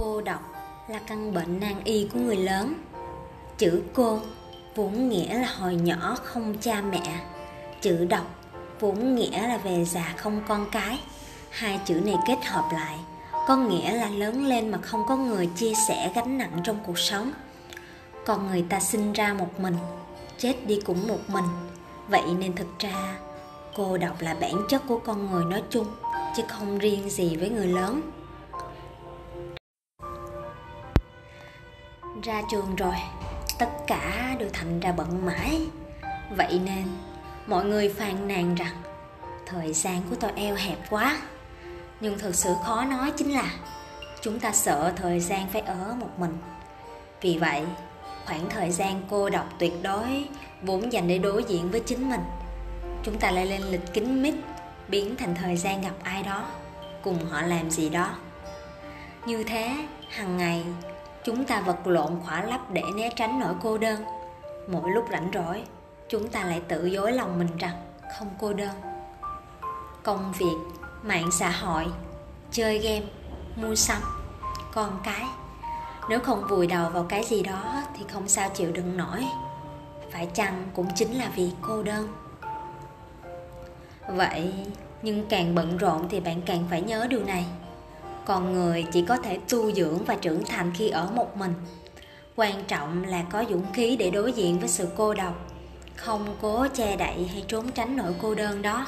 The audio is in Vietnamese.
Cô độc là căn bệnh nan y của người lớn. Chữ cô vốn nghĩa là hồi nhỏ không cha mẹ. Chữ độc vốn nghĩa là về già không con cái. Hai chữ này kết hợp lại có nghĩa là lớn lên mà không có người chia sẻ gánh nặng trong cuộc sống. Còn người ta sinh ra một mình, chết đi cũng một mình. Vậy nên thực ra cô độc là bản chất của con người nói chung chứ không riêng gì với người lớn ra trường rồi. Tất cả đều thành ra bận mãi. Vậy nên, mọi người phàn nàn rằng, thời gian của tôi eo hẹp quá. Nhưng thực sự khó nói chính là, chúng ta sợ thời gian phải ở một mình. Vì vậy, khoảng thời gian cô độc tuyệt đối vốn dành để đối diện với chính mình. Chúng ta lại lên lịch kính mít, biến thành thời gian gặp ai đó, cùng họ làm gì đó. Như thế hàng ngày chúng ta vật lộn khỏa lấp để né tránh nỗi cô đơn. Mỗi lúc rảnh rỗi, chúng ta lại tự dối lòng mình rằng không cô đơn. Công việc, mạng xã hội, chơi game, mua sắm, con cái. Nếu không vùi đầu vào cái gì đó thì không sao chịu đựng nổi. Phải chăng cũng chính là vì cô đơn? Vậy, nhưng càng bận rộn thì bạn càng phải nhớ điều này con người chỉ có thể tu dưỡng và trưởng thành khi ở một mình. Quan trọng là có dũng khí để đối diện với sự cô độc, không cố che đậy hay trốn tránh nỗi cô đơn đó.